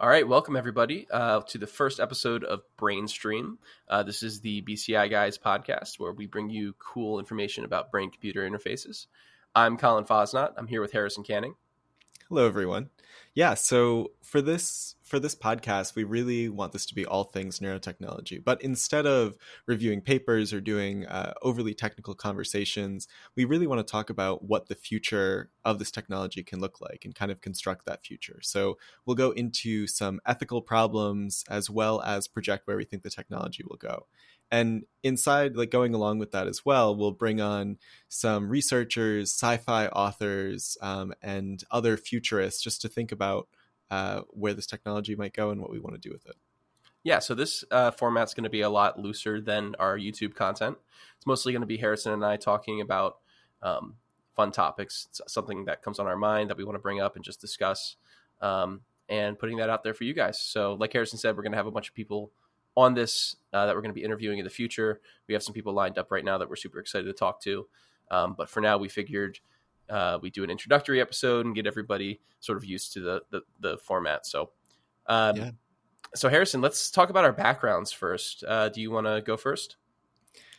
All right, welcome everybody uh, to the first episode of Brain Stream. Uh, this is the BCI Guys podcast where we bring you cool information about brain computer interfaces. I'm Colin Fausnaught. I'm here with Harrison Canning. Hello, everyone. Yeah, so for this for this podcast, we really want this to be all things neurotechnology. But instead of reviewing papers or doing uh, overly technical conversations, we really want to talk about what the future of this technology can look like and kind of construct that future. So we'll go into some ethical problems as well as project where we think the technology will go and inside like going along with that as well we'll bring on some researchers sci-fi authors um, and other futurists just to think about uh, where this technology might go and what we want to do with it. Yeah so this uh, format's going to be a lot looser than our youtube content. It's mostly going to be harrison and i talking about um, fun topics it's something that comes on our mind that we want to bring up and just discuss um, and putting that out there for you guys. So like harrison said we're going to have a bunch of people on this uh, that we're going to be interviewing in the future. We have some people lined up right now that we're super excited to talk to. Um, but for now, we figured uh, we do an introductory episode and get everybody sort of used to the the, the format. So, um, yeah. so Harrison, let's talk about our backgrounds first. Uh, do you want to go first?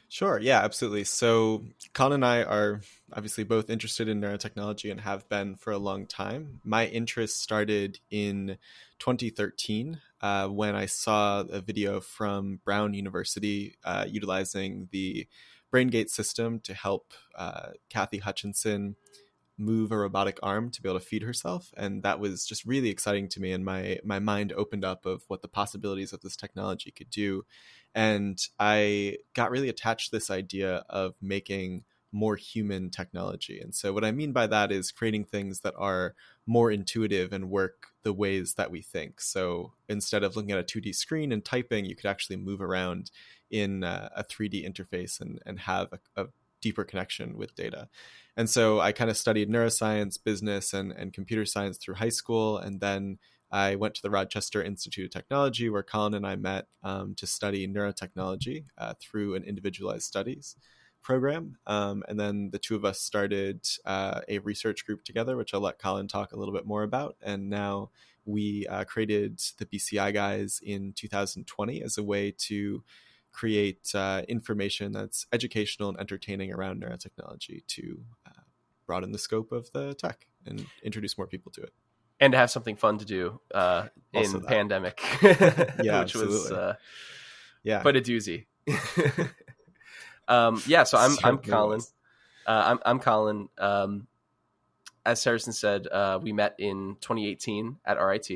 Sure. Yeah, absolutely. So, Colin and I are obviously both interested in neurotechnology and have been for a long time. My interest started in 2013 uh, when I saw a video from Brown University uh, utilizing the BrainGate system to help uh, Cathy Hutchinson move a robotic arm to be able to feed herself. And that was just really exciting to me and my my mind opened up of what the possibilities of this technology could do. And I got really attached to this idea of making more human technology. And so, what I mean by that is creating things that are more intuitive and work the ways that we think. So, instead of looking at a 2D screen and typing, you could actually move around in uh, a 3D interface and, and have a, a deeper connection with data. And so, I kind of studied neuroscience, business, and, and computer science through high school. And then I went to the Rochester Institute of Technology, where Colin and I met um, to study neurotechnology uh, through an individualized studies program. Um, and then the two of us started uh, a research group together, which I'll let Colin talk a little bit more about. And now we uh, created the BCI Guys in 2020 as a way to create uh, information that's educational and entertaining around neurotechnology to uh, broaden the scope of the tech and introduce more people to it and to have something fun to do uh, in that. pandemic. yeah, which absolutely. was uh, yeah, but a doozy. um, yeah, so I'm I'm Colin. Uh, I'm I'm Colin. Um, as Harrison said, uh, we met in 2018 at RIT.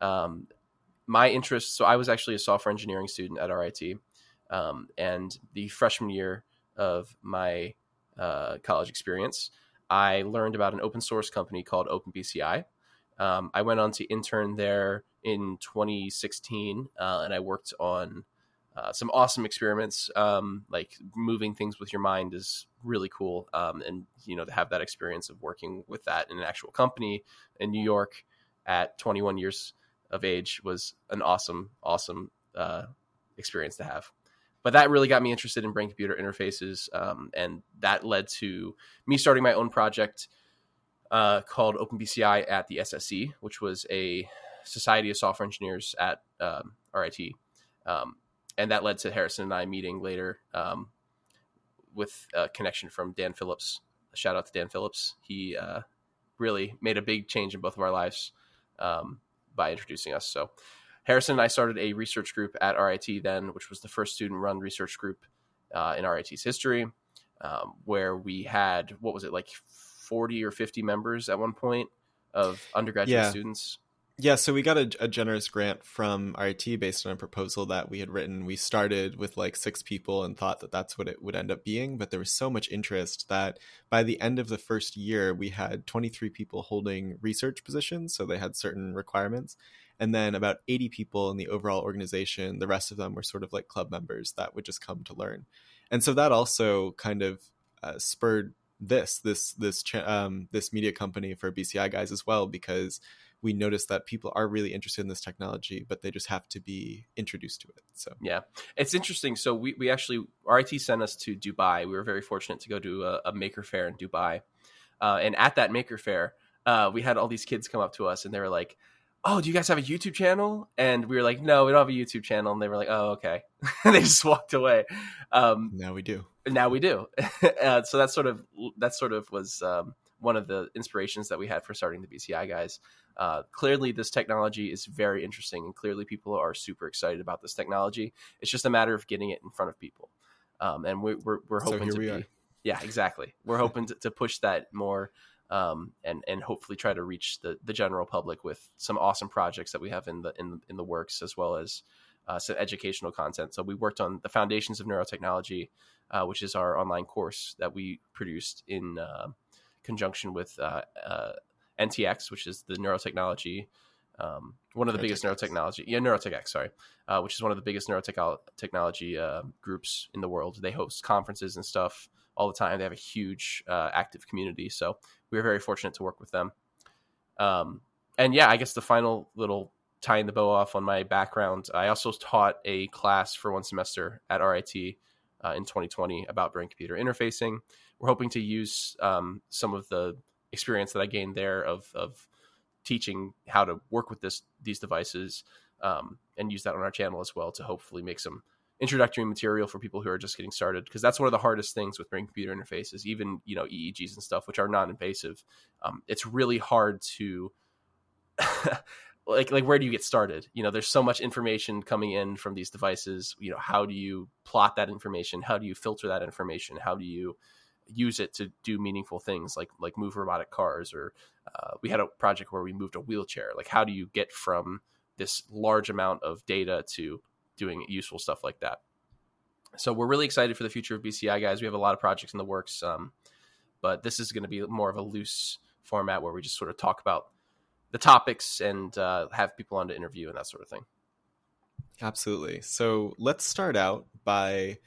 Um, my interest, so I was actually a software engineering student at RIT, um, and the freshman year of my uh, college experience, I learned about an open source company called OpenBCI um, I went on to intern there in 2016, uh, and I worked on uh, some awesome experiments. Um, like moving things with your mind is really cool, um, and you know to have that experience of working with that in an actual company in New York at 21 years of age was an awesome, awesome uh, experience to have. But that really got me interested in brain computer interfaces, um, and that led to me starting my own project uh, called OpenBCI at the SSE, which was a Society of Software Engineers at RIT. Um, and that led to Harrison and I meeting later um, with a connection from Dan Phillips. A shout out to Dan Phillips. He uh, really made a big change in both of our lives um, by introducing us. So Harrison and I started a research group at RIT then, which was the first student run research group uh, in RIT's history, um, where we had, what was it, like 40 or 50 members at one point of undergraduate yeah. students. Yeah, so we got a, a, generous grant from RIT based on a proposal that we had written. We started with like six people and thought that that's what it would end up being, but there was so much interest that by the end of the first year, we had 23 people holding research positions, so they had certain requirements, and then about 80 people in the overall organization. The rest of them were sort of like club members that would just come to learn, and so that also kind of uh, spurred this this this um, this media company for BCI guys as well because we noticed that people are really interested in this technology, but they just have to be introduced to it. So yeah, it's interesting. So we we actually RIT sent us to Dubai. We were very fortunate to go to a, a maker fair in Dubai, uh, and at that maker fair, uh, we had all these kids come up to us and they were like, oh, do you guys have a YouTube channel? And we were like, no, we don't have a YouTube channel. And they were like, oh, okay. and they just walked away. Um, now we do. Now we do. uh, so that sort of that sort of was um, one of the inspirations that we had for starting the BCI guys. Uh, clearly, this technology is very interesting, and clearly, people are super excited about this technology. It's just a matter of getting it in front of people. Um, and we, we're we're hoping so to be. Are. Yeah, exactly. We're hoping to, to push that more um, and and hopefully try to reach the the general public with some awesome projects that we have in the in in the works as well as uh, some educational content. So we worked on the foundations of neurotechnology, uh, which is our online course that we produced in uh, conjunction with uh, uh, NTX, which is the neurotechnology. Um, one of the biggest neurotechnology, yeah, NeuroTechX, sorry, uh, which is one of the biggest neurotech technology groups in the world. They host conferences and stuff all the time. They have a huge active community, so we were very fortunate to work with them. Um, and yeah, I guess the final little tying the bow off on my background, I also taught a class for one semester at RIT uh, in 2020 about brain computer interfacing. We're hoping to use um, some of the experience that I gained there of, of teaching how to work with this these devices um, and use that on our channel as well to hopefully make some introductory material for people who are just getting started because that's one of the hardest things with brain computer interfaces even you know eegs and stuff which are non-invasive um, it's really hard to like like where do you get started? You know there's so much information coming in from these devices. You know how do you plot that information? How do you filter that information? How do you use it to do meaningful things like like move robotic cars or uh, we had a project where we moved a wheelchair. Like how do you get from this large amount of data to doing useful stuff like that. So we're really excited for the future of BCI, guys. We have a lot of projects in the works, um, but this is going to be more of a loose format where we just sort of talk about the topics and uh, have people on to interview and that sort of thing. Absolutely. So let's start out by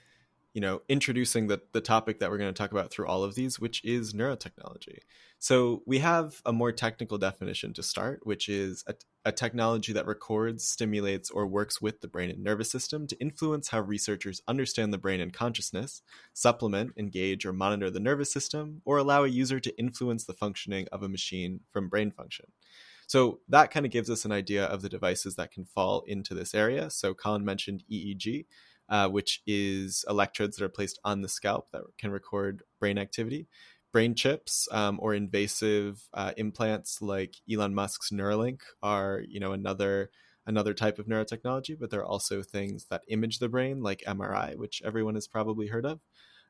you know introducing the the topic that we're going to talk about through all of these which is neurotechnology so we have a more technical definition to start which is a, a technology that records stimulates or works with the brain and nervous system to influence how researchers understand the brain and consciousness supplement engage or monitor the nervous system or allow a user to influence the functioning of a machine from brain function so that kind of gives us an idea of the devices that can fall into this area. So Colin mentioned EEG, uh, which is electrodes that are placed on the scalp that can record brain activity. Brain chips um, or invasive uh, implants like Elon Musk's Neuralink are, you know, another another type of neurotechnology. But there are also things that image the brain, like MRI, which everyone has probably heard of.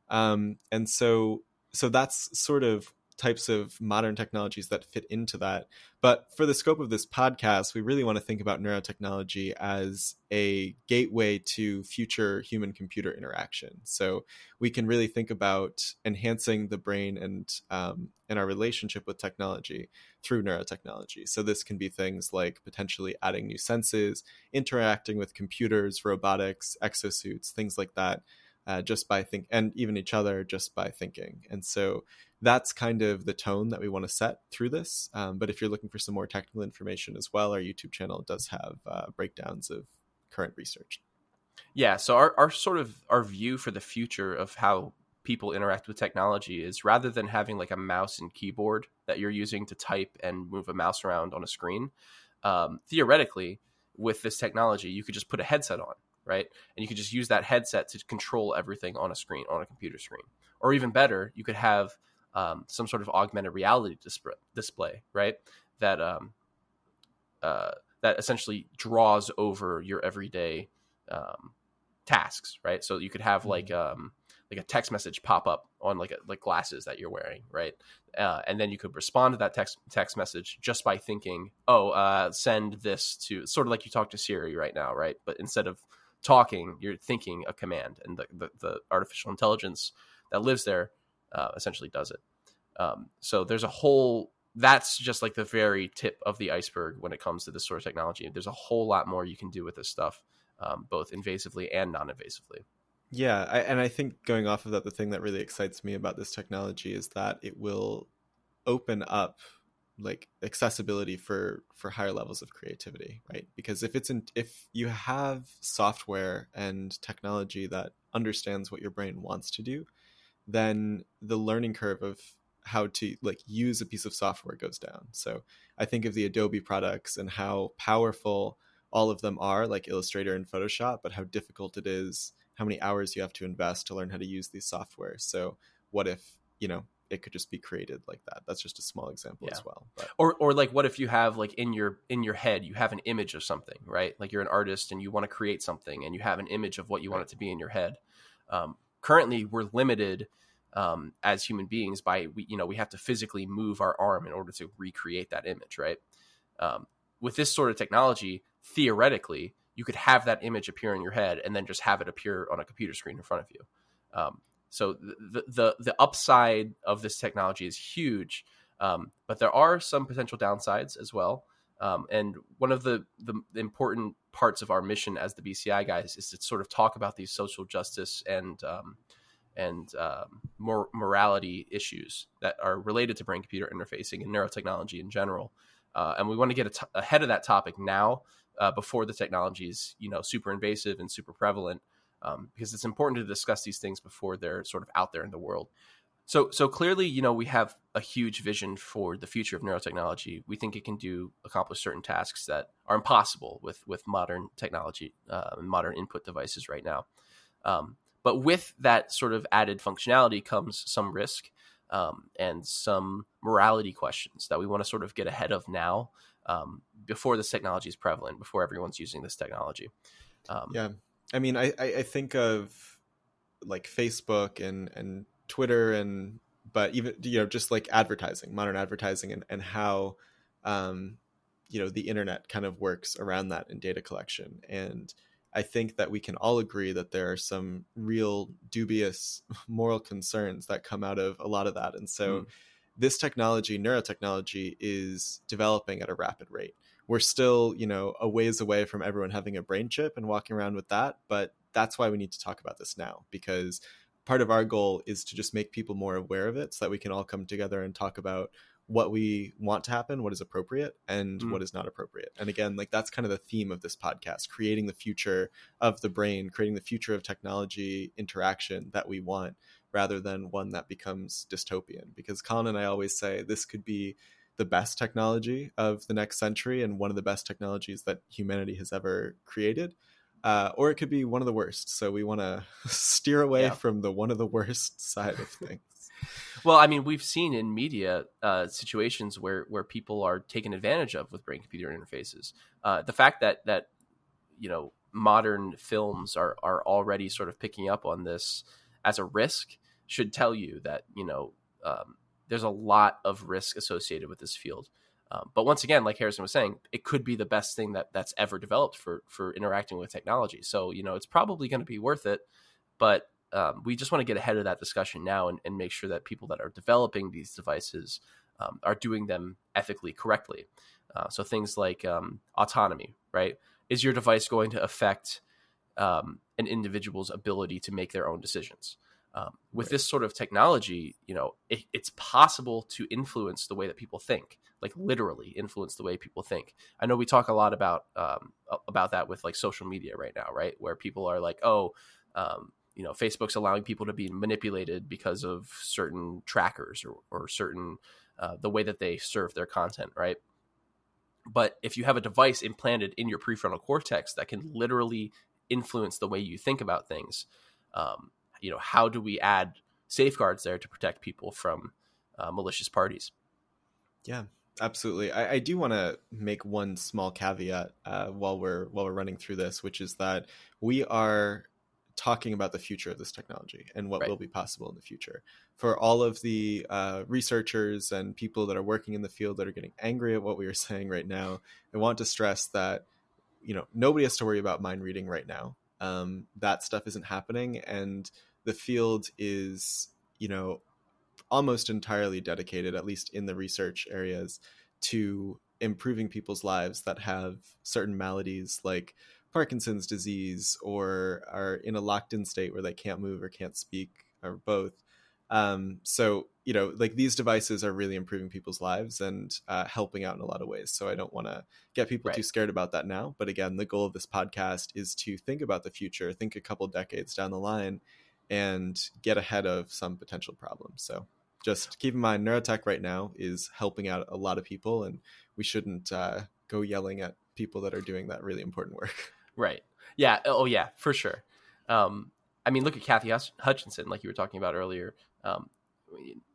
Um, and so, so that's sort of types of modern technologies that fit into that. But for the scope of this podcast, we really want to think about neurotechnology as a gateway to future human computer interaction. So we can really think about enhancing the brain and um, and our relationship with technology through neurotechnology. So this can be things like potentially adding new senses, interacting with computers, robotics, exosuits, things like that. Uh, just by think and even each other just by thinking and so that's kind of the tone that we want to set through this. Um, but if you're looking for some more technical information as well, our YouTube channel does have uh, breakdowns of current research. Yeah, so our, our sort of our view for the future of how people interact with technology is rather than having like a mouse and keyboard that you're using to type and move a mouse around on a screen, um, theoretically, with this technology, you could just put a headset on, right? And you could just use that headset to control everything on a screen, on a computer screen. Or even better, you could have um, some sort of augmented reality display, display right? That um, uh, that essentially draws over your everyday um, tasks, right? So you could have mm-hmm. like um, like a text message pop up on like a, like glasses that you're wearing, right? Uh, and then you could respond to that text text message just by thinking, oh, uh, send this to sort of like you talk to Siri right now, right? But instead of talking, you're thinking a command, and the the, the artificial intelligence that lives there uh, essentially does it. Um, so there's a whole that's just like the very tip of the iceberg when it comes to this sort of technology. There's a whole lot more you can do with this stuff, um, both invasively and non-invasively. Yeah, I, and I think going off of that, the thing that really excites me about this technology is that it will open up like accessibility for for higher levels of creativity right because if it's in if you have software and technology that understands what your brain wants to do then the learning curve of how to like use a piece of software goes down. So I think of the Adobe products and how powerful all of them are, like Illustrator and Photoshop, but how difficult it is, how many hours you have to invest to learn how to use these software. So what if, you know, it could just be created like that. That's just a small example yeah. as well. But. Or or like what if you have like in your in your head you have an image of something, right? Like you're an artist and you want to create something and you have an image of what you right. want it to be in your head. Um, currently, we're limited um, as human beings by we you know we have to physically move our arm in order to recreate that image, right? Um, with this sort of technology, theoretically, you could have that image appear in your head and then just have it appear on a computer screen in front of you. Um, so the, the the upside of this technology is huge, um, but there are some potential downsides as well. Um, and one of the the important parts of our mission as the BCI guys is to sort of talk about these social justice and um, and um, more morality issues that are related to brain computer interfacing and neurotechnology in general. Uh, and we want to get ahead of that topic now uh, before the technology is you know super invasive and super prevalent um, because it's important to discuss these things before they're sort of out there in the world. So, so clearly, you know, we have a huge vision for the future of neurotechnology. We think it can do accomplish certain tasks that are impossible with with modern technology, uh, modern input devices right now. Um, but with that sort of added functionality comes some risk um, and some morality questions that we want to sort of get ahead of now um, before this technology is prevalent, before everyone's using this technology. Um, yeah, I mean, I, I think of like Facebook and and Twitter and but even you know just like advertising, modern advertising, and and how um, you know the internet kind of works around that in data collection. And I think that we can all agree that there are some real dubious moral concerns that come out of a lot of that. And so, mm. this technology, neurotechnology, is developing at a rapid rate we're still you know a ways away from everyone having a brain chip and walking around with that but that's why we need to talk about this now because part of our goal is to just make people more aware of it so that we can all come together and talk about what we want to happen what is appropriate and mm. what is not appropriate and again like that's kind of the theme of this podcast creating the future of the brain creating the future of technology interaction that we want rather than one that becomes dystopian because colin and i always say this could be the best technology of the next century and one of the best technologies that humanity has ever created. Uh, or it could be one of the worst. So we want to steer away yeah. from the one of the worst side of things. well, I mean, we've seen in media uh, situations where where people are taken advantage of with brain computer interfaces. Uh, the fact that that you know modern films are are already sort of picking up on this as a risk should tell you that you know um, there's a lot of risk associated with this field. Um, but once again, like Harrison was saying, it could be the best thing that that's ever developed for for interacting with technology. So you know, it's probably going to be worth it. But um, we just want to get ahead of that discussion now and, and, make sure that people that are developing these devices um, are doing them ethically correctly. Uh, so things like um, autonomy, right? Is your device going to affect um, an individual's ability to make their own decisions? Um, with right. this sort of technology, you know, it, it's possible to influence the way that people think, like literally influence the way people think. I know we talk a lot about um, about that with like social media right now, right? Where people are like, oh, um, you know, Facebook's allowing people to be manipulated because of certain trackers or, or certain uh, the way that they serve their content, right? But if you have a device implanted in your prefrontal cortex that can literally influence the way you think about things, um, you know how do we add safeguards there to protect people from uh, malicious parties? Yeah absolutely. I, I do want to make one small caveat uh, while we're while we're running through this which is that we are talking about the future of this technology and what right. will be possible in the future. For all of the uh, researchers and people that are working in the field that are getting angry at what we are saying right now i want to stress that you know nobody has to worry about mind reading right now um, that stuff isn't happening and the field is you know almost entirely dedicated at least in the research areas to improving people's lives that have certain maladies like parkinson's disease or are in a locked in state where they can't move or can't speak or both um, so you know like these devices are really improving people's lives and uh, helping out in a lot of ways so i don't want to get people right. too scared about that now but again the goal of this podcast is to think about the future think a couple decades down the line and get ahead of some potential problems. So just keep in mind neurotech right now is helping out a lot of people and we shouldn't uh, go yelling at people that are doing that really important work. Right. Yeah oh yeah for sure. Um, i mean look at cathy hutchinson like you were talking about earlier um,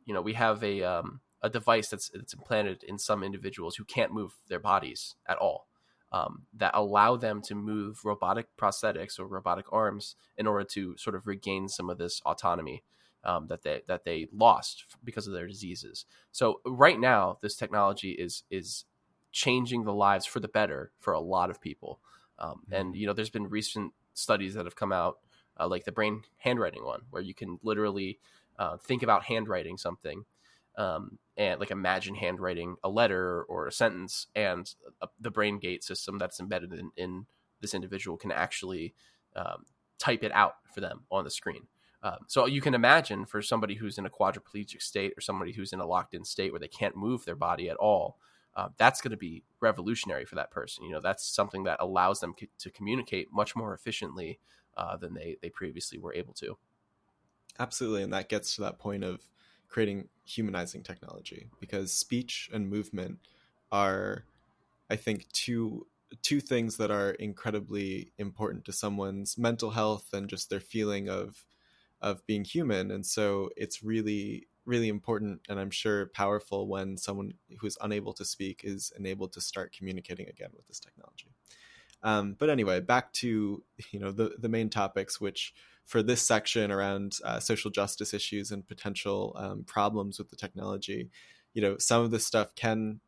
you know we have a um, a device that's that's implanted in some individuals who can't move their bodies at all um, that allow them to move robotic prosthetics or robotic arms in order to sort of regain some of this autonomy um, that they that they lost because of their diseases. So right now, this technology is is changing the lives for the better for a lot of people. Um, mm-hmm. And you know, there's been recent studies that have come out, uh, like the brain handwriting one, where you can literally uh, think about handwriting something um, and like imagine handwriting a letter or a sentence, and a, the BrainGate system that's embedded in, in this individual can actually um, type it out for them on the screen. Um, so you can imagine for somebody who's in a quadriplegic state or somebody who's in a locked in state where they can't move their body at all, uh, that's going to be revolutionary for that person. You know, that's something that allows them to communicate much more efficiently uh, than they, they previously were able to. Absolutely. And that gets to that point of creating humanizing technology because speech and movement are i think two two things that are incredibly important to someone's mental health and just their feeling of of being human and so it's really really important and i'm sure powerful when someone who is unable to speak is enabled to start communicating again with this technology um, but anyway back to you know the the main topics which for this section around uh, social justice issues and potential um, problems with the technology, you know, some of this stuff can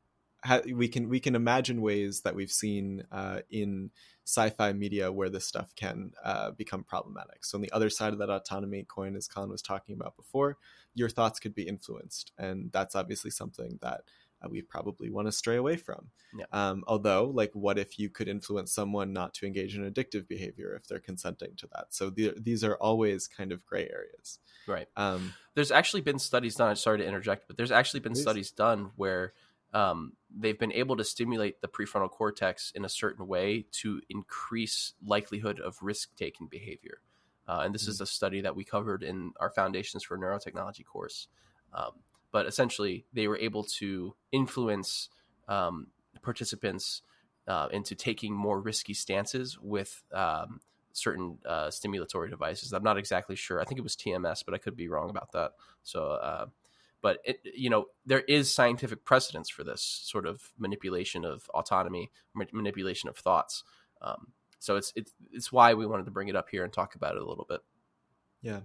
ha- we can we can imagine ways that we've seen uh, in sci-fi media where this stuff can uh, become problematic. So on the other side of that autonomy coin, as Colin was talking about before, your thoughts could be influenced, and that's obviously something that uh, we probably want to stray away from. Yeah. Um, although, like, what if you could influence someone not to engage in addictive behavior if they're consenting to that? So the, these are always kind of gray areas. Right. Um, there's actually been studies done. I'm sorry to interject, but there's actually been please. studies done where um, they've been able to stimulate the prefrontal cortex in a certain way to increase likelihood of risk taking behavior. Uh, and this mm-hmm. is a study that we covered in our Foundations for Neurotechnology course. Um, but essentially they were able to influence um, participants uh, into taking more risky stances with um, certain uh, stimulatory devices. I'm not exactly sure. I think it was TMS, but I could be wrong about that. So, uh, but it, you know, there is scientific precedence for this sort of manipulation of autonomy, manipulation of thoughts. Um, so it's it's it's why we wanted to bring it up here and talk about it a little bit. Yeah,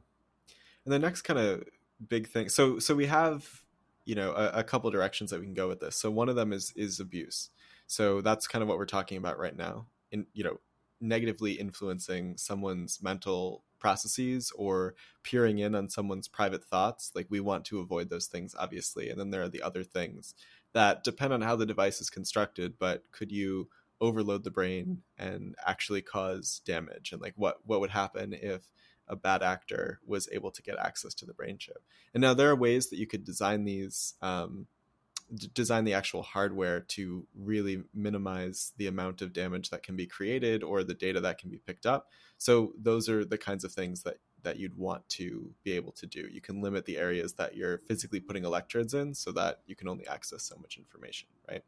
and the next kind of big thing. So so we have you know a, a couple directions that we can go with this. So one of them is is abuse. So that's kind of what we're talking about right now. In you know negatively influencing someone's mental processes or peering in on someone's private thoughts like we want to avoid those things obviously and then there are the other things that depend on how the device is constructed but could you overload the brain and actually cause damage and like what what would happen if a bad actor was able to get access to the brain chip. And now there are ways that you could design these, um, d- design the actual hardware to really minimize the amount of damage that can be created or the data that can be picked up. So those are the kinds of things that that you'd want to be able to do. You can limit the areas that you're physically putting electrodes in so that you can only access so much information, right?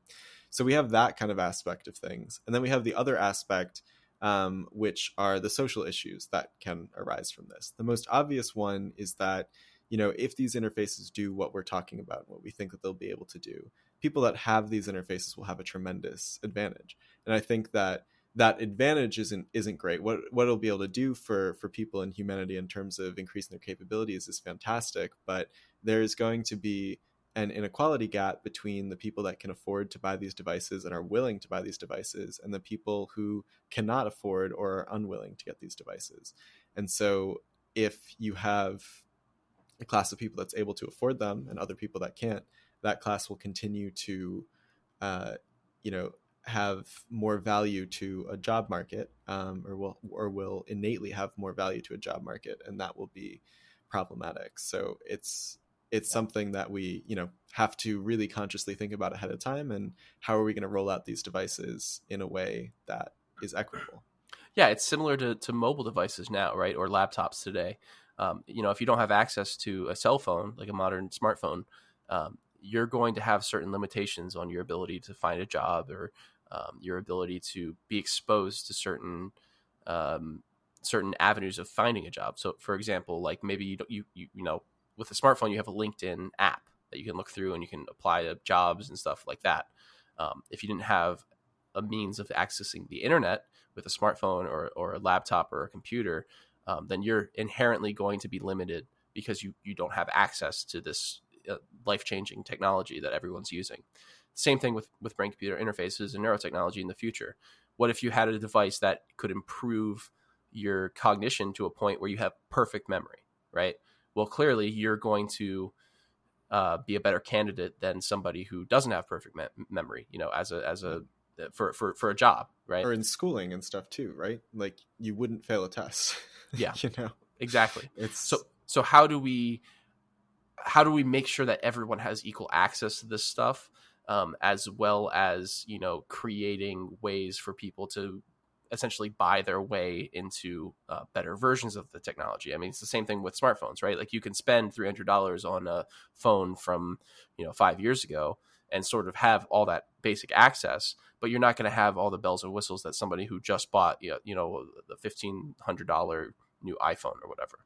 So we have that kind of aspect of things. And then we have the other aspect um, which are the social issues that can arise from this. The most obvious one is that, you know, if these interfaces do what we're talking about, what we think that they'll be able to do, people that have these interfaces will have a tremendous advantage. And I think that that advantage isn't isn't great. What what it'll be able to do for for people in humanity in terms of increasing their capabilities is fantastic, but there's going to be an inequality gap between the people that can afford to buy these devices and are willing to buy these devices and the people who cannot afford or are unwilling to get these devices. And so if you have a class of people that's able to afford them and other people that can't, that class will continue to, uh, you know, have more value to a job market, um, or will or will innately have more value to a job market, and that will be problematic. So it's it's yeah. something that we you know have to really consciously think about ahead of time and how are we going to roll out these devices in a way that is equitable yeah it's similar to, to mobile devices now right or laptops today um, you know, if you don't have access to a cell phone, like a modern smartphone, um, you're going to have certain limitations on your ability to find a job or um, your ability to be exposed to certain um, certain avenues of finding a job. So, for example, like maybe you don't, you, you you know with a smartphone you have a LinkedIn app that you can look through and you can apply to jobs and stuff like that. Um, if you didn't have a means of accessing the internet with a smartphone or, or a laptop or a computer, um, then you're inherently going to be limited because you, you don't have access to this uh, life changing technology that everyone's using. Same thing with, with brain computer interfaces and neurotechnology in the future. What if you had a device that could improve your cognition to a point where you have perfect memory, right? Well, clearly you're going to uh, be a better candidate than somebody who doesn't have perfect me- memory, you know, as a, as a, for, for, for a job, right? Or in schooling and stuff too, right? Like you wouldn't fail a test. Yeah. you know, exactly. it's So, so how do we, how do we make sure that everyone has equal access to this stuff? Um, as well as you know creating ways for people to essentially buy their way into uh, better versions of the technology. I mean, it's the same thing with smartphones, right? Like you can spend three hundred dollars on a phone from you know five years ago and sort of have all that basic access, but you're not going to have all the bells and whistles that somebody who just bought you know, the fifteen hundred dollar new iPhone or whatever.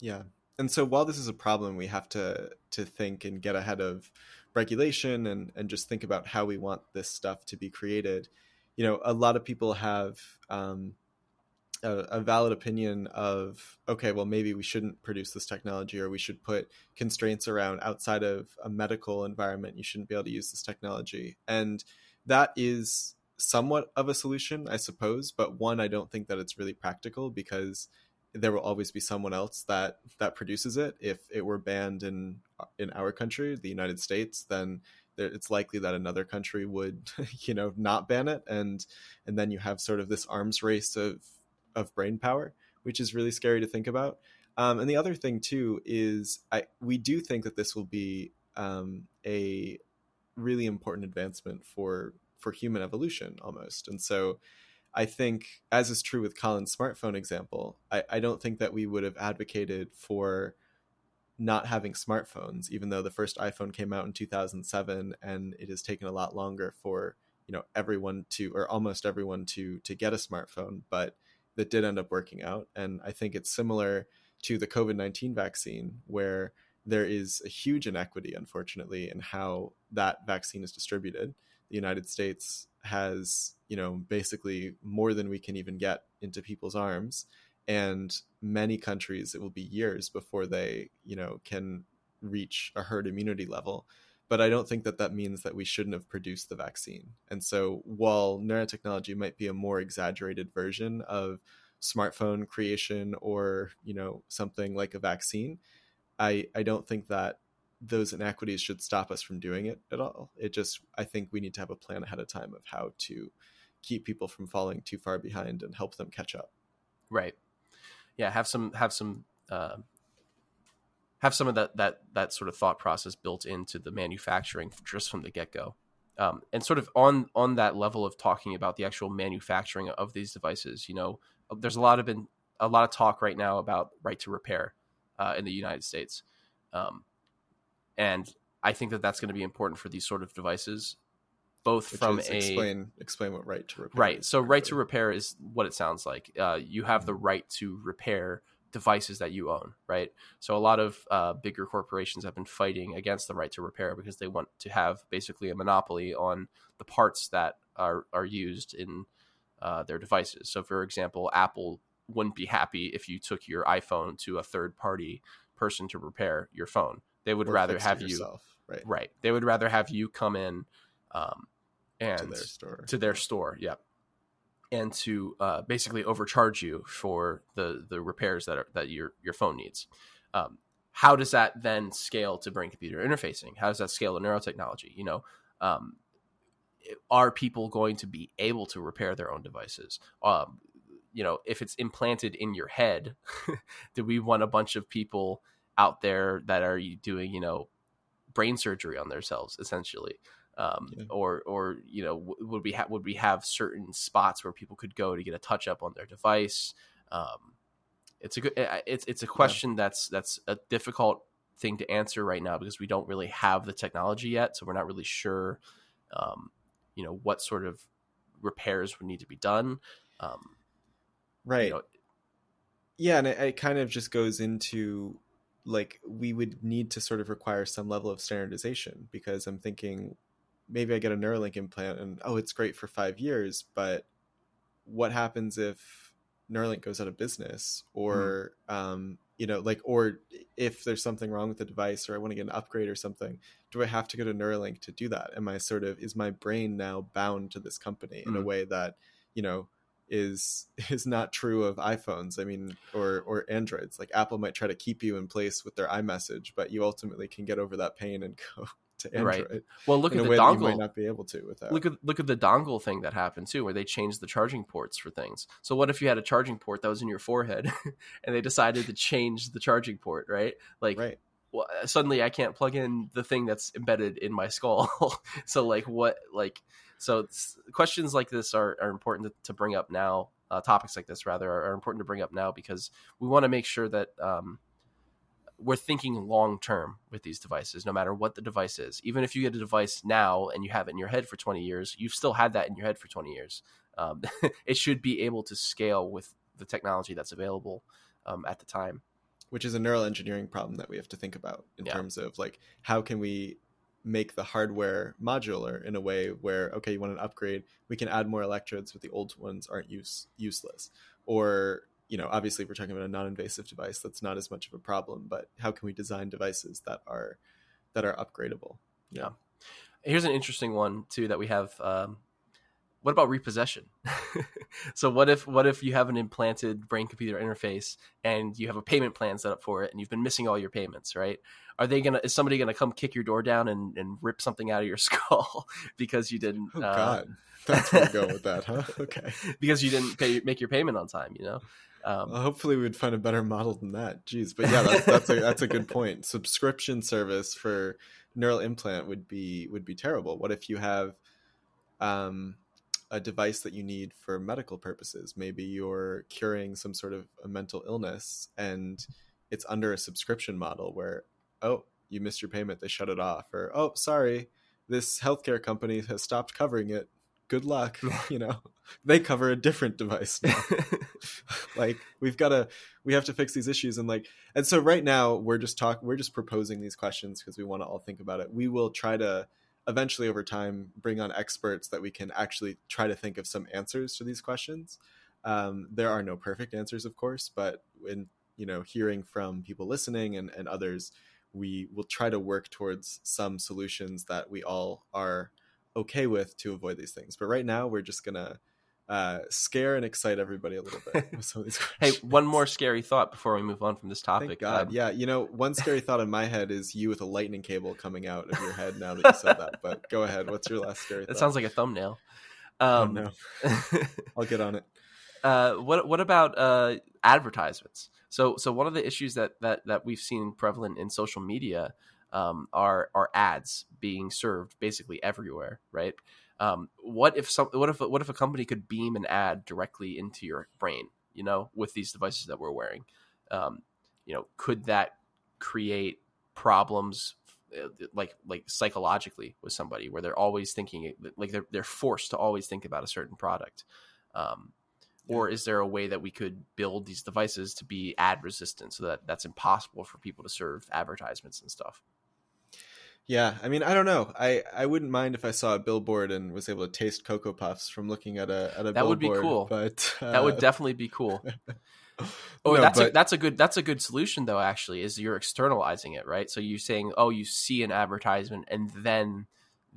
Yeah. And so while this is a problem, we have to to think and get ahead of regulation and and just think about how we want this stuff to be created. You know, a lot of people have um, a, a valid opinion of okay, well maybe we shouldn't produce this technology or we should put constraints around outside of a medical environment. You shouldn't be able to use this technology, and that is somewhat of a solution, I suppose. But one, I don't think that it's really practical because there will always be someone else that that produces it. If it were banned in in our country, the United States, then it's likely that another country would, you know, not ban it, and and then you have sort of this arms race of of brain power, which is really scary to think about. Um, and the other thing too is I we do think that this will be um, a really important advancement for for human evolution almost, and so I think, as is true with Colin's smartphone example, I, I don't think that we would have advocated for not having smartphones, even though the first iPhone came out in 2007 and it has taken a lot longer for you know everyone to or almost everyone to to get a smartphone, but that did end up working out. And I think it's similar to the COVID 19 vaccine, where there is a huge inequity, unfortunately, in how that vaccine is distributed. The United States has you know basically more than we can even get into people's arms and many countries it will be years before they you know can reach a herd immunity level but i don't think that that means that we shouldn't have produced the vaccine and so while neurotechnology might be a more exaggerated version of smartphone creation or you know something like a vaccine i i don't think that those inequities should stop us from doing it at all. It just, I think we need to have a plan ahead of time of how to keep people from falling too far behind and help them catch up. Right. Yeah. Have some, have some, uh, have some of that, that, that sort of thought process built into the manufacturing just from the get go. Um, and sort of on, on that level of talking about the actual manufacturing of these devices, you know, there's a lot of been a lot of talk right now about right to repair uh, in the United States. Um, and I think that that's going to be important for these sort of devices, both Which from a explain explain what right to repair. right. So right to repair is what it sounds like. Uh, you have the right to repair devices that you own, right? So a lot of uh, bigger corporations have been fighting against the right to repair because they want to have basically a monopoly on the parts that are are used in uh, their devices. So, for example, Apple wouldn't be happy if you took your iPhone to a third party person to repair your phone. They would Or rather have you right right. They would rather have you come in um, and to their store. to their store, yeah, and to uh, basically overcharge you for the the repairs that are, that your your phone needs. Um, how does that then scale to brain computer interfacing? How does that scale to neurotechnology? You know, um, are people going to be able to repair their own devices? Um, you know, if it's implanted in your head, do we want a bunch of people out there that are doing, you know, brain surgery on themselves, essentially? Um, Yeah. Or, or you know, w- would we have would we have certain spots where people could go to get a touch up on their device? Um, it's a good it's it's a question yeah. that's that's a difficult thing to answer right now because we don't really have the technology yet so we're not really sure um, you know what sort of repairs would need to be done um, right you know, yeah and it, it kind of just goes into like we would need to sort of require some level of standardization because i'm thinking maybe i get a neuralink implant and oh it's great for five years but what happens if neuralink goes out of business or mm. um, you know like or if there's something wrong with the device or i want to get an upgrade or something do i have to go to neuralink to do that am i sort of is my brain now bound to this company in a mm. way that you know is is not true of iPhones. I mean, or or Androids. Like Apple might try to keep you in place with their iMessage, but you ultimately can get over that pain and go to Android. Right. Well, look at the dongle. might not be able to without. Look at look at the dongle thing that happened too, where they changed the charging ports for things. So what if you had a charging port that was in your forehead, and they decided to change the charging port, right? Like, right. Well, suddenly I can't plug in the thing that's embedded in my skull. so like, what like? So questions like this are, are important to, to bring up now. Uh, topics like this rather are, are, important to bring up now because we want to make sure that um, we're thinking long term with these devices, no matter what the device is. Even if you get a device now and you have it in your head for 20 years, you've still had that in your head for 20 years. Um, it should be able to scale with the technology that's available um, at the time. Which is a neural engineering problem that we have to think about in yeah. terms of like how can we make the hardware modular in a way where okay, you want an upgrade, we can add more electrodes, but the old ones aren't use useless. Or you know, obviously, if we're talking about a non-invasive device, that's not as much of a problem. But how can we design devices that are that are upgradable? Yeah. Here's an interesting one too that we have. Um, what about repossession? so what if what if you have an implanted brain computer interface and you have a payment plan set up for it and you've been missing all your payments, right? Are they gonna is somebody gonna come kick your door down and, and rip something out of your skull because you didn't? Oh, uh, God, that's where we go with that, huh? Okay, because you didn't pay make your payment on time, you know. Um, well, hopefully, we'd find a better model than that. Jeez, but yeah, that's that's a that's a good point. Subscription service for neural implant would be would be terrible. What if you have um, a device that you need for medical purposes? Maybe you're curing some sort of a mental illness, and it's under a subscription model where oh you missed your payment, they shut it off, or oh sorry, this healthcare company has stopped covering it good luck you know. They cover a different device like we've got to we have to fix these issues and like and so right now we're just talk we're just proposing these questions because we want to all think about it. We will try to eventually over time bring on experts that we can actually try to think of some answers to these questions. Um, there are no perfect answers of course but in you know hearing from people listening and, and others we will try to work towards some solutions that we all are okay with to avoid these things. But right now, we're just gonna uh, scare and excite everybody a little bit with some of these hey, one more scary thought before we move on from this topic. Thank God, um, yeah, you know, one scary thought in my head is you with a lightning cable coming out of your head. Now that you said that, but go ahead. What's your last scary? That thought? sounds like a thumbnail. Oh, um, oh no, I'll get on it. Uh, what what about uh, advertisements? So so one of the issues that that that we've seen prevalent in social media um, are are ads being served basically everywhere, right? Um, what if some what if what if a company could beam an ad directly into your brain? You know, with these devices that we're wearing, um, you know, could that create problems uh, like like psychologically with somebody where they're always thinking like they're they're forced to always think about a certain product? Um, or is there a way that we could build these devices to be ad resistant so that that's impossible for people to serve advertisements and stuff yeah, I mean, I don't know. I, I wouldn't mind if I saw a billboard and was able to taste Cocoa Puffs from looking at a at a that billboard. would be cool. But uh... that would definitely be cool. oh, no, that's but... a, that's a good that's a good solution though. Actually, is you're externalizing it, right? So you're saying, oh, you see an advertisement, and then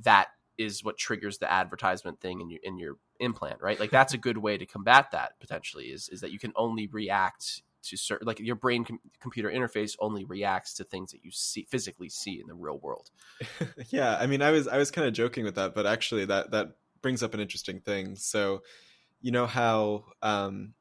that is what triggers the advertisement thing in your in your implant, right? Like that's a good way to combat that potentially. Is is that you can only react to certain like your brain com- computer interface only reacts to things that you see physically see in the real world. Yeah i mean i was i was kind of joking with that but actually that that brings up an interesting thing. So you know how um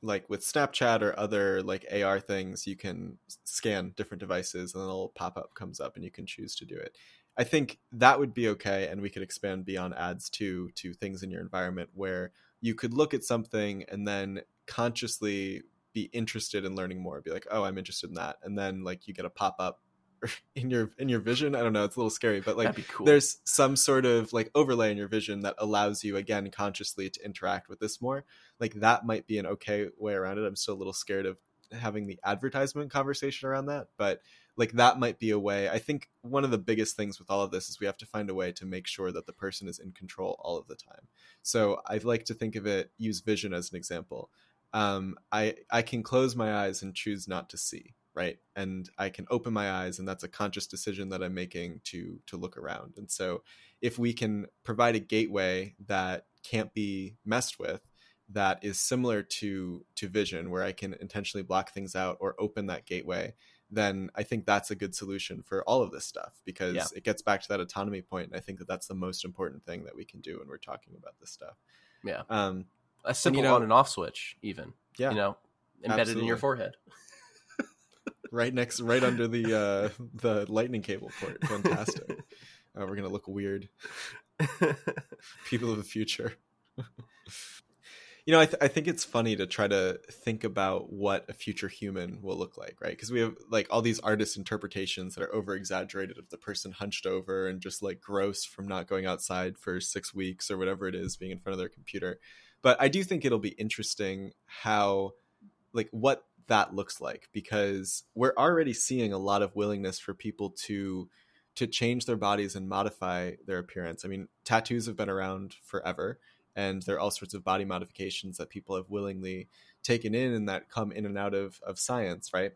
like with snapchat or other like ar things you can scan different devices and a little pop-up comes up and you can choose to do it. I think that would be okay and we could expand beyond ads too to things in your environment where you could look at something and then consciously be interested in learning more be like oh i'm interested in that. And then like you get a pop-up in your in your vision. I don't know it's a little scary but like cool. there's some sort of like overlay in your vision that allows you again consciously to interact with this more. Like that might be an okay way around it. I'm still a little scared of having the advertisement conversation around that but like that might be a way. I think one of the biggest things with all of this is we have to find a way to make sure that the person is in control all of the time. So I'd like to think of it use vision as an example um, i i can close my eyes and choose not to see right and i can open my eyes and that's a conscious decision that i'm making to to look around and so if we can provide a gateway that can't be messed with that is similar to to vision where i can intentionally block things out or open that gateway then I think that's a good solution for all of this stuff because yeah. it gets back to that autonomy point, and I think that that's the most important thing that we can do when we're talking about this stuff. Yeah, um, a simple and, you know, on and off switch, even. Yeah, you know, embedded absolutely. in your forehead, right next, right under the uh, the lightning cable port. Fantastic. uh, we're gonna look weird. People of the future you know, I, th- I think it's funny to try to think about what a future human will look like, right? Because we have like all these artist interpretations that are over exaggerated of the person hunched over and just like gross from not going outside for six weeks or whatever it is, being in front of their computer. But I do think it'll be interesting how, like, what that looks like because we're already seeing a lot of willingness for people to to change their bodies and modify their appearance. I mean, tattoos have been around forever and there are all sorts of body modifications that people have willingly taken in and that come in and out of, of science right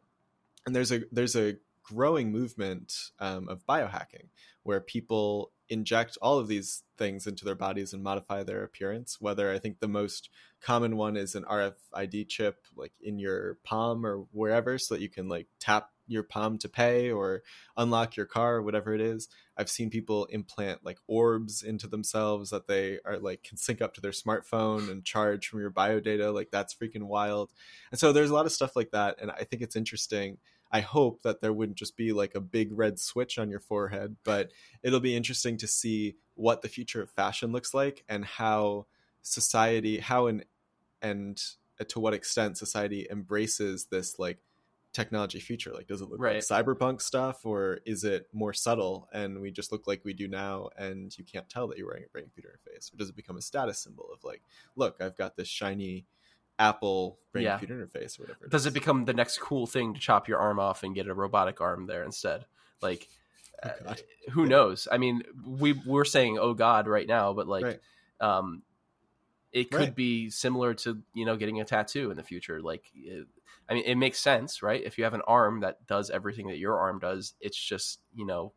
and there's a there's a growing movement um, of biohacking where people inject all of these things into their bodies and modify their appearance whether i think the most common one is an rfid chip like in your palm or wherever so that you can like tap your palm to pay or unlock your car or whatever it is. I've seen people implant like orbs into themselves that they are like can sync up to their smartphone and charge from your bio data. Like that's freaking wild. And so there's a lot of stuff like that. And I think it's interesting. I hope that there wouldn't just be like a big red switch on your forehead, but it'll be interesting to see what the future of fashion looks like and how society, how and and to what extent society embraces this like technology future? Like, does it look right. like cyberpunk stuff, or is it more subtle and we just look like we do now, and you can't tell that you're wearing a brain computer interface, or does it become a status symbol of like, look, I've got this shiny Apple brain yeah. computer interface, or whatever? It does is. it become the next cool thing to chop your arm off and get a robotic arm there instead? Like, oh, uh, who knows? I mean, we we're saying oh god right now, but like. Right. Um, it could right. be similar to you know getting a tattoo in the future like it, I mean, it makes sense, right? If you have an arm that does everything that your arm does, it's just you know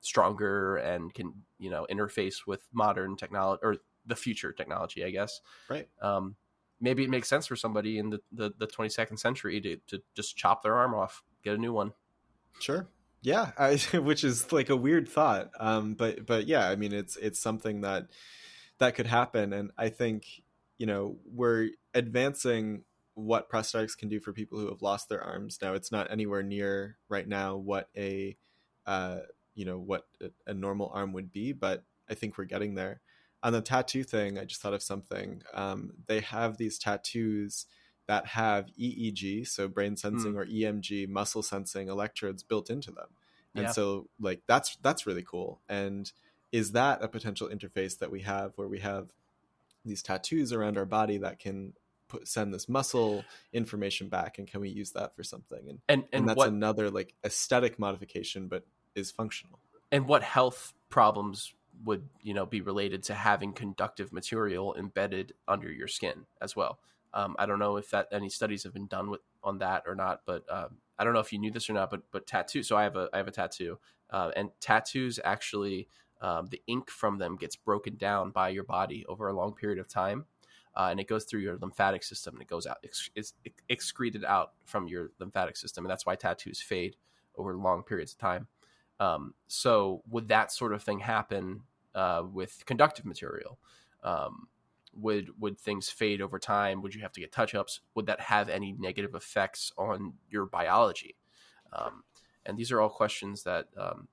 stronger and can you know interface with modern technology or the future technology, I guess. Right. Um, maybe it makes sense for somebody in the, the, the 22nd century to, to just chop their arm off, get a new one. Sure. Yeah, I, which is like a weird thought. Um, but but yeah, I mean, it's it's something that that could happen, and I think you know we're advancing what prosthetics can do for people who have lost their arms. Now, it's not anywhere near right now what a uh, you know what a, a, normal arm would be, but I think we're getting there. On the tattoo thing, I just thought of something. Um, they have these tattoos that have EEG, so brain sensing, mm. or EMG, muscle sensing electrodes built into them, and yeah. so like that's that's really cool. And is that a potential interface that we have where we have these tattoos around our body that can put send this muscle information back and can we use that for something and and, and, and that's what, another like aesthetic modification but is functional and what health problems would you know be related to having conductive material embedded under your skin as well. Um, i don't know if that any studies have been done with on that or not but um, i don't know if you knew this or not but but tattoo so i have a i have a tattoo uh, and tattoos actually um, the ink from them gets broken down by your body over a long period of time uh, and it goes through your lymphatic system and it goes out ex- it's excreted out from your lymphatic system and that's why tattoos fade over long periods of time. Um, so would that sort of thing happen uh, with conductive material um, would would things fade over time would you have to get touch ups would that have any negative effects on your biology um, and these are all questions that um,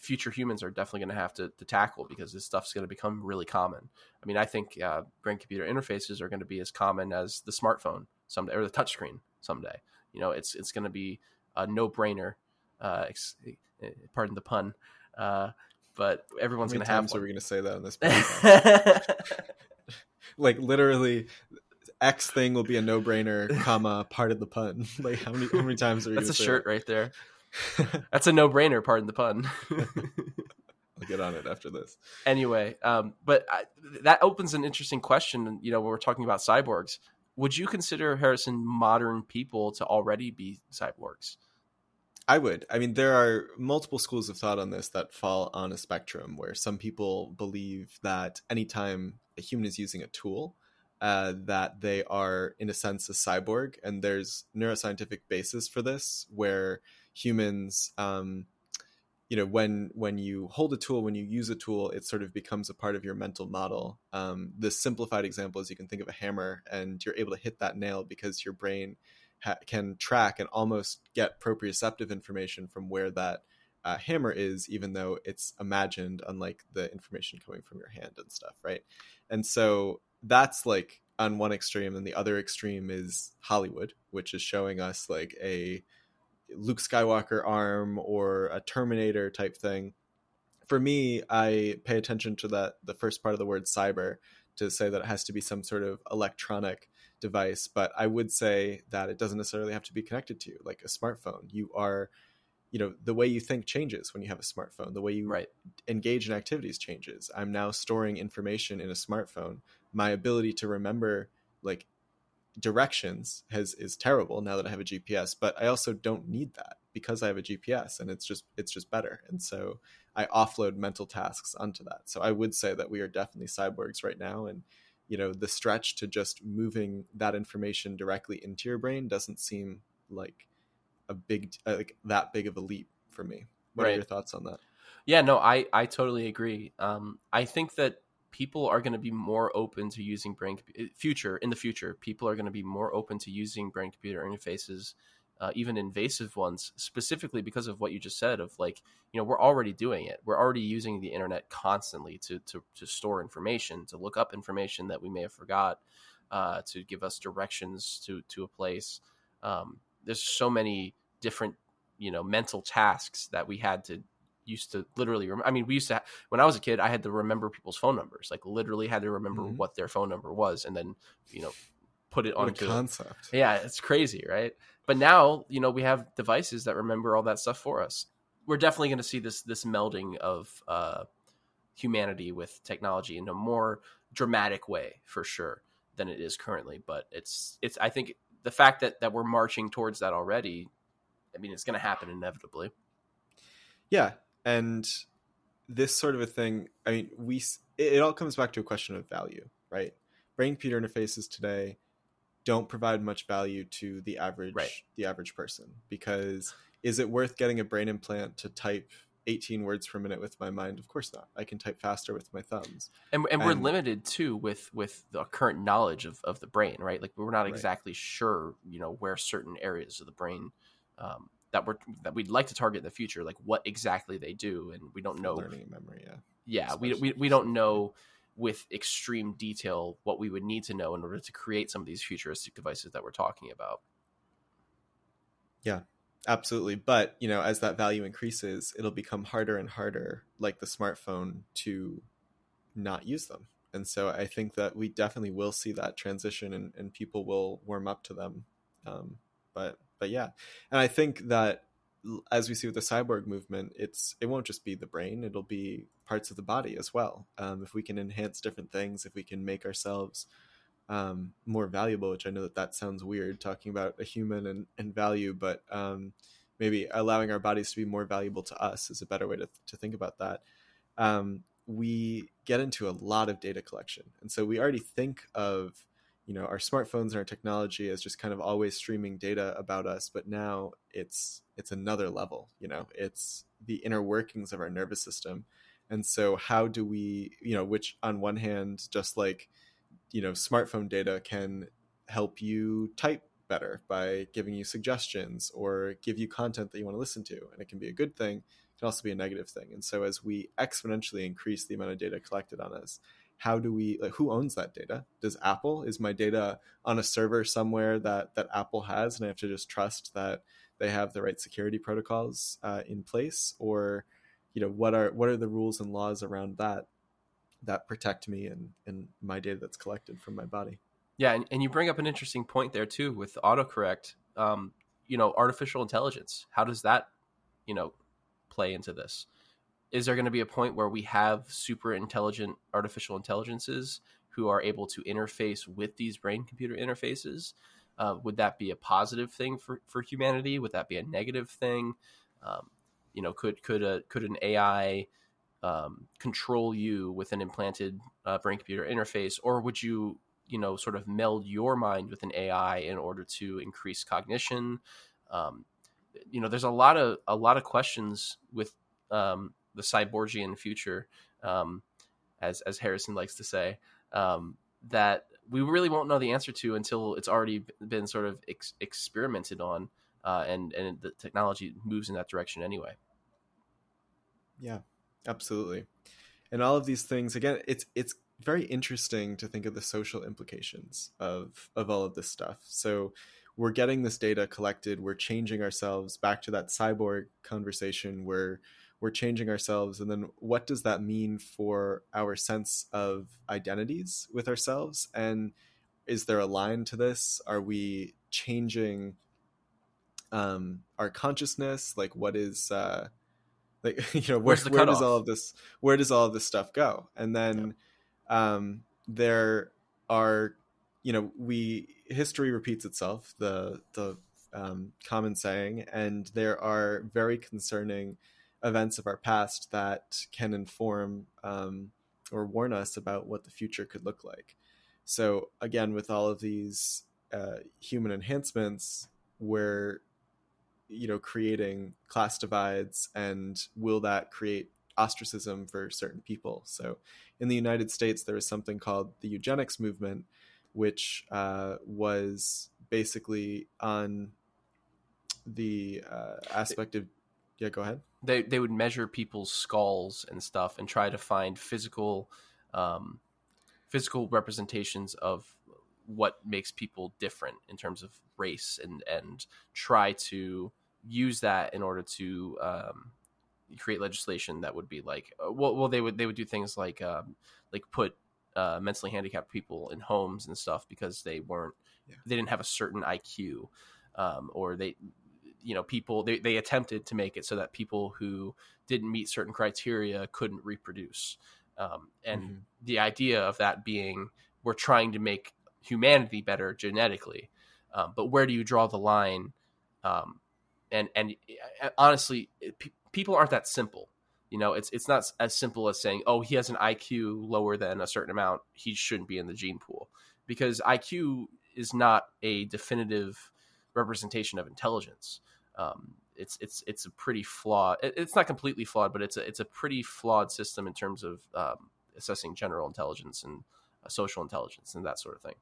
future humans are definitely going to have to, tackle because this stuff's going to become really common. I mean, I think uh, brain computer interfaces are going to be as common as the smartphone someday or the touchscreen someday. You know, it's it's going to be a no brainer. Uh, ex- eh, pardon the pun. Uh, but everyone's going to have. Times are we going to say that on this? podcast? like literally, X thing will be a no brainer, comma part of the pun. Like how many how many times are we? That's a shirt that? right there. That's a no brainer. Pardon the pun. I'll get on it after this. Anyway, um, but I, that opens an interesting question. You know, when we're talking about cyborgs, would you consider Harrison modern people to already be cyborgs? I would. I mean, there are multiple schools of thought on this that fall on a spectrum where some people believe that anytime a human is using a tool, uh, that they are, in a sense, a cyborg. And there's neuroscientific basis for this, where humans, um, you know, when when you hold a tool, when you use a tool, it sort of becomes a part of your mental model. Um, the simplified example is you can think of a hammer, and you're able to hit that nail because your brain ha- can track and almost get proprioceptive information from where that uh, hammer is, even though it's imagined, unlike the information coming from your hand and stuff, right? And so that's like on one extreme, and the other extreme is Hollywood, which is showing us like a Luke Skywalker arm or a Terminator type thing. For me, I pay attention to that the first part of the word cyber to say that it has to be some sort of electronic device, but I would say that it doesn't necessarily have to be connected to you, like a smartphone. You are, you know, the way you think changes when you have a smartphone. The way you right. engage in activities changes. I'm now storing information in a smartphone. My ability to remember like directions has is terrible now that I have a GPS, but I also don't need that because I have a GPS and it's just it's just better. And so I offload mental tasks onto that. So I would say that we are definitely cyborgs right now and you know the stretch to just moving that information directly into your brain doesn't seem like a big uh, like that big of a leap for me what right. are your thoughts on that yeah no i i totally agree um i think that people are going to be more open to using brain future in the future people are going to be more open to using brain computer interfaces uh, even invasive ones, specifically because of what you just said of like, you know, we're already doing it. We're already using the internet constantly to to, to store information, to look up information that we may have forgot, uh, to give us directions to to a place. Um, there's so many different, you know, mental tasks that we had to used to literally rem- I mean, we used to, ha- when I was a kid, I had to remember people's phone numbers, like literally had to remember mm-hmm. what their phone number was and then, you know, put it on onto concept. Yeah, it's crazy, right? But now, you know, we have devices that remember all that stuff for us. We're definitely going to see this this melding of uh, humanity with technology in a more dramatic way, for sure, than it is currently. But it's it's I think the fact that that we're marching towards that already, I mean, it's going to happen inevitably. Yeah, and this sort of a thing. I mean, we it, it all comes back to a question of value, right? Brain computer interfaces today don't provide much value to the average right. the average person because is it worth getting a brain implant to type 18 words per minute with my mind? Of course not. I can type faster with my thumbs. And, and, and we're limited too with with the current knowledge of, of the brain right? Like we're not exactly right. sure you know where certain areas of the brain um, that we're that we'd like to target in the future like what exactly they do and we don't know learning and memory yeah. Yeah we, we, we don't know with extreme detail what we would need to know in order to create some of these futuristic devices that we're talking about. Yeah, absolutely. But, you know, as that value increases, it'll become harder and harder, like the smartphone, to not use them. And so I think that we definitely will see that transition and, and people will warm up to them. Um, but but yeah. And I think that as we see with the cyborg movement, it's it won't just be the brain; it'll be parts of the body as well. Um, if we can enhance different things, if we can make ourselves um, more valuable, which I know that that sounds weird talking about a human and, and value, but um, maybe allowing our bodies to be more valuable to us is a better way to, to think about that. Um, we get into a lot of data collection, and so we already think of you know our smartphones and our technology is just kind of always streaming data about us but now it's it's another level you know it's the inner workings of our nervous system. And so how do we you know which on one hand just like you know smartphone data can help you type better by giving you suggestions or give you content that you want to listen to and it can be a good thing it can also be a negative thing. And so as we exponentially increase the amount of data collected on us how do we like who owns that data? Does apple is my data on a server somewhere that that apple has and i have to just trust that they have the right security protocols uh, in place? Or you know what are what are the rules and laws around that that protect me and and my data that's collected from my body? Yeah and, and you bring up an interesting point there too with autocorrect. Um, you know artificial intelligence how does that you know play into this is there going to be a point where we have super intelligent artificial intelligences who are able to interface with these brain computer interfaces? Uh, would that be a positive thing for, for humanity? Would that be a negative thing? Um, you know could could a could an ai um, control you with an implanted uh, brain computer interface? Or would you you know sort of meld your mind with an ai in order to increase cognition? Um, you know there's a lot of a lot of questions with um, the cyborgian future, um, as as Harrison likes to say, um, that we really won't know the answer to until it's already been sort of ex- experimented on, uh, and and the technology moves in that direction anyway. Yeah, absolutely. And all of these things again, it's it's very interesting to think of the social implications of of all of this stuff. So we're getting this data collected, we're changing ourselves back to that cyborg conversation where we're changing ourselves and then what does that mean for our sense of identities with ourselves? And is there a line to this? Are we changing um our consciousness? Like what is uh like you know where, where does all of this where does all of this stuff go? And then yeah. um there are you know we history repeats itself the the um, common saying and there are very concerning events of our past that can inform um, or warn us about what the future could look like. So again, with all of these uh, human enhancements, we're you know creating class divides, and will that create ostracism for certain people? So in the United States, there was something called the eugenics movement, which uh, was basically on the uh, aspect of yeah go ahead they they would measure people's skulls and stuff and try to find physical um, physical representations of what makes people different in terms of race and and try to use that in order to um, create legislation that would be like uh, well, well they would they would do things like um, like put uh, mentally handicapped people in homes and stuff because they weren't yeah. they didn't have a certain IQ um, or they you know people they, they attempted to make it so that people who didn't meet certain criteria couldn't reproduce. Um, and mm-hmm. the idea of that being we're trying to make humanity better genetically um, but where do you draw the line? Um, and and uh, honestly p- people aren't that simple. You know it's it's not as simple as saying oh he has an IQ lower than a certain amount. He shouldn't be in the gene pool. Because IQ is not a definitive representation of intelligence um, it's it's it's a pretty flawed. It's not completely flawed, but it's a it's a pretty flawed system in terms of um, assessing general intelligence and uh, social intelligence and that sort of thing.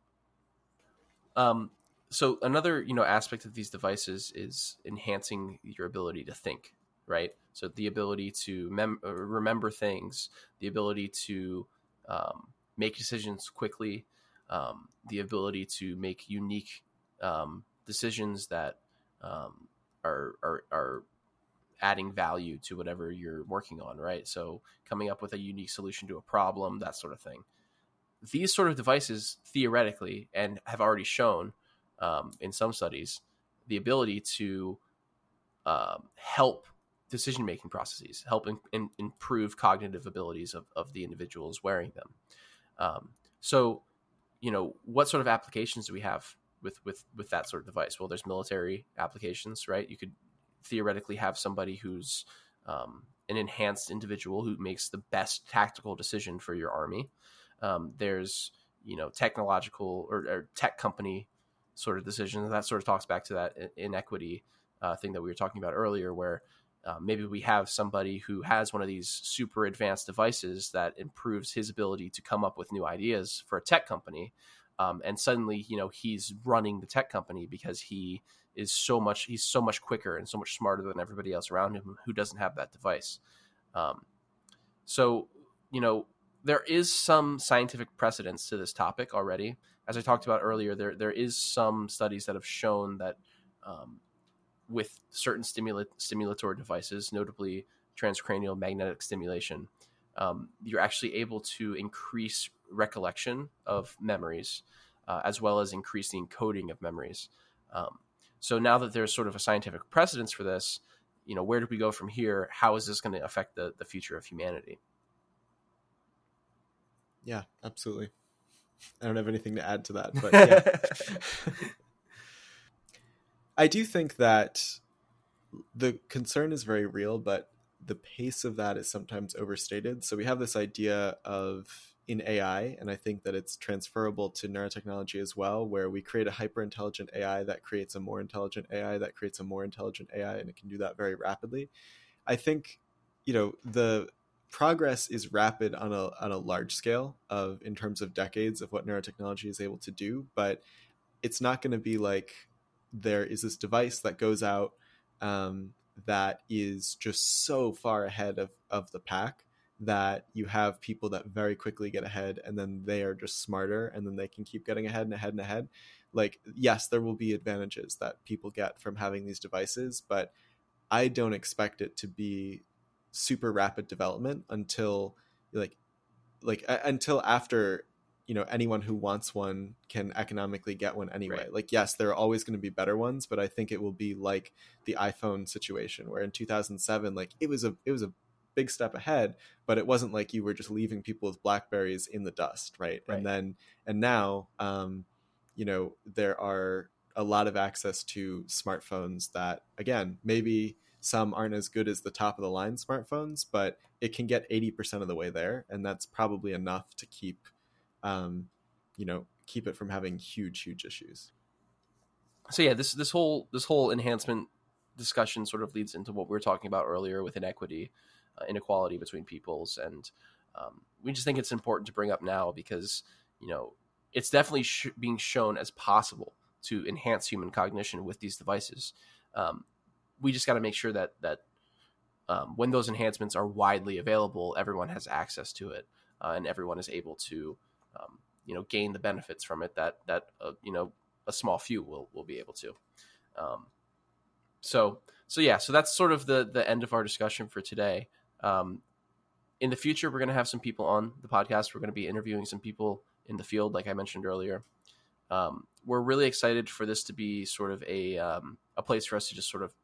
Um, so another you know aspect of these devices is enhancing your ability to think, right? So the ability to mem- uh, remember things, the ability to um, make decisions quickly, um, the ability to make unique um, decisions that um, are are are adding value to whatever you're working on, right? So coming up with a unique solution to a problem, that sort of thing. These sort of devices, theoretically, and have already shown um, in some studies, the ability to um, help decision making processes, help in, in, improve cognitive abilities of, of the individuals wearing them. Um, so, you know, what sort of applications do we have with with with that sort of device? Well, there's military applications, right? You could theoretically have somebody who's um, an enhanced individual who makes the best tactical decision for your army. Um, there's you know technological or, or, tech company sort of decisions. That sort of talks back to that inequity uh, thing that we were talking about earlier, where uh, maybe we have somebody who has one of these super advanced devices that improves his ability to come up with new ideas for a tech company um, and suddenly you know he's running the tech company because he is so much he's so much quicker and so much smarter than everybody else around him who doesn't have that device um, so you know there is some scientific precedence to this topic already. As I talked about earlier, there there is some studies that have shown that um, with certain stimula- stimulatory devices, notably transcranial magnetic stimulation, um, you're actually able to increase recollection of memories uh, as well as increase the encoding of memories. Um, so now that there's sort of a scientific precedence for this, you know, where do we go from here? How is this going to affect the, the future of humanity? Yeah, absolutely. I don't have anything to add to that, but yeah. I do think that the concern is very real, but the pace of that is sometimes overstated. So we have this idea of in AI, and I think that it's transferable to neurotechnology as well, where we create a hyper intelligent AI that creates a more intelligent AI that creates a more intelligent AI, and it can do that very rapidly. I think, you know, the progress is rapid on a on a large scale of in terms of decades of what neurotechnology is able to do, but it's not going to be like there is this device that goes out um, that is just so far ahead of of the pack that you have people that very quickly get ahead and then they are just smarter and then they can keep getting ahead and ahead and ahead like yes there will be advantages that people get from having these devices but i don't expect it to be super rapid development until like like uh, until after you know anyone who wants one can economically get one anyway right. like yes there are always going to be better ones but i think it will be like the iphone situation where in 2007 like it was a it was a big step ahead but it wasn't like you were just leaving people with blackberries in the dust right, right. and then and now um you know there are a lot of access to smartphones that again maybe some aren't as good as the top of the line smartphones but it can get 80% of the way there and that's probably enough to keep um you know keep it from having huge huge issues. So yeah this this whole this whole enhancement discussion sort of leads into what we were talking about earlier with inequity inequality between peoples, and um, we just think it's important to bring up now because you know it's definitely sh- being shown as possible to enhance human cognition with these devices. Um, we just got to make sure that that um, when those enhancements are widely available, everyone has access to it, uh, and everyone is able to, um, you know, gain the benefits from it that that uh, you know a small few will will be able to. Um, so so yeah, so that's sort of the the end of our discussion for today. Um, in the future, we're going to have some people on the podcast. We're going to be interviewing some people in the field, like I mentioned earlier. Um, we're really excited for this to be sort of a um, a place for us to just sort of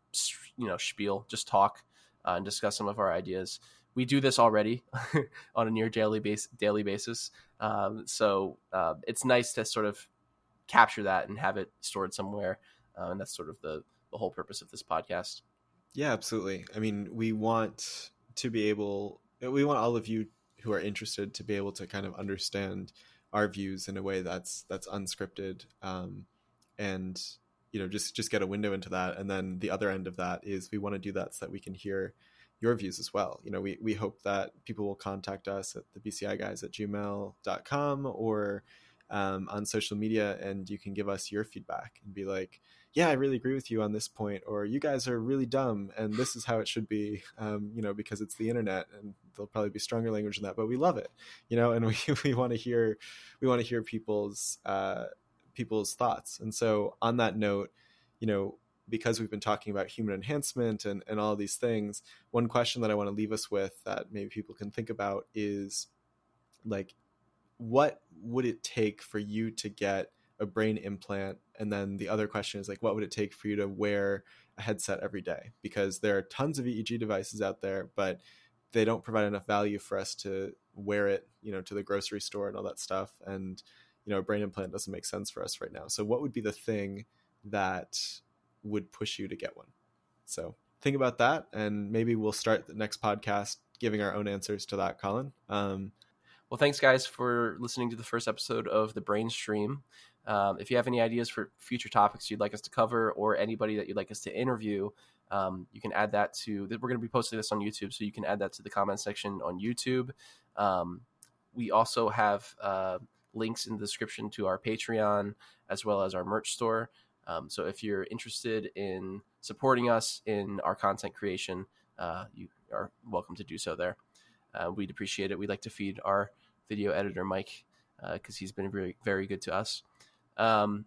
you know spiel, just talk uh, and discuss some of our ideas. We do this already on a near daily base daily basis, um, so uh, it's nice to sort of capture that and have it stored somewhere, uh, and that's sort of the the whole purpose of this podcast. Yeah, absolutely. I mean, we want to be able we want all of you who are interested to be able to kind of understand our views in a way that's that's unscripted um, and you know just just get a window into that. And then the other end of that is we want to do that so that we can hear your views as well. You know we, we hope that people will contact us at the bci guys at gmail.com or um, on social media and you can give us your feedback and be like yeah, I really agree with you on this point, or you guys are really dumb and this is how it should be, um, you know, because it's the internet and there'll probably be stronger language than that, but we love it, you know, and we, we want to hear, we want to hear people's, uh, people's thoughts. And so on that note, you know, because we've been talking about human enhancement and, and all these things, one question that I want to leave us with that maybe people can think about is like, what would it take for you to get a brain implant and then the other question is like what would it take for you to wear a headset every day? Because there are tons of eeg devices out there but they don't provide enough value for us to wear it you know to the grocery store and all that stuff. And you know a brain implant doesn't make sense for us right now. So what would be the thing that would push you to get one? So think about that and maybe we'll start the next podcast giving our own answers to that colin. Um, well thanks guys for listening to the first episode of the brain stream um, if you have any ideas for future topics you'd like us to cover or anybody that you'd like us to interview, um, you can add that to. We're going to be posting this on YouTube, so you can add that to the comment section on YouTube. Um, we also have uh, links in the description to our Patreon as well as our merch store. Um, so if you're interested in supporting us in our content creation, uh, you are welcome to do so there. Uh, we'd appreciate it. We'd like to feed our video editor Mike because uh, he's been very very good to us. Um,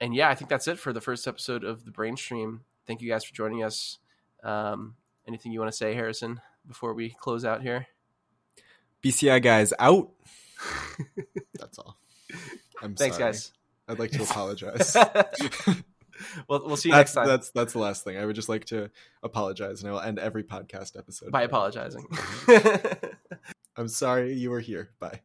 and yeah, I think that's it for the first episode of the Brain Stream. Thank you guys for joining us. Um, anything you want to say, Harrison, before we close out here? BCI guys out. that's all. I'm Thanks, sorry. guys. I'd like to apologize. well, we'll see you that's, next time. That's that's the last thing. I would just like to apologize, and I will end every podcast episode by apologizing. I'm sorry you were here. Bye.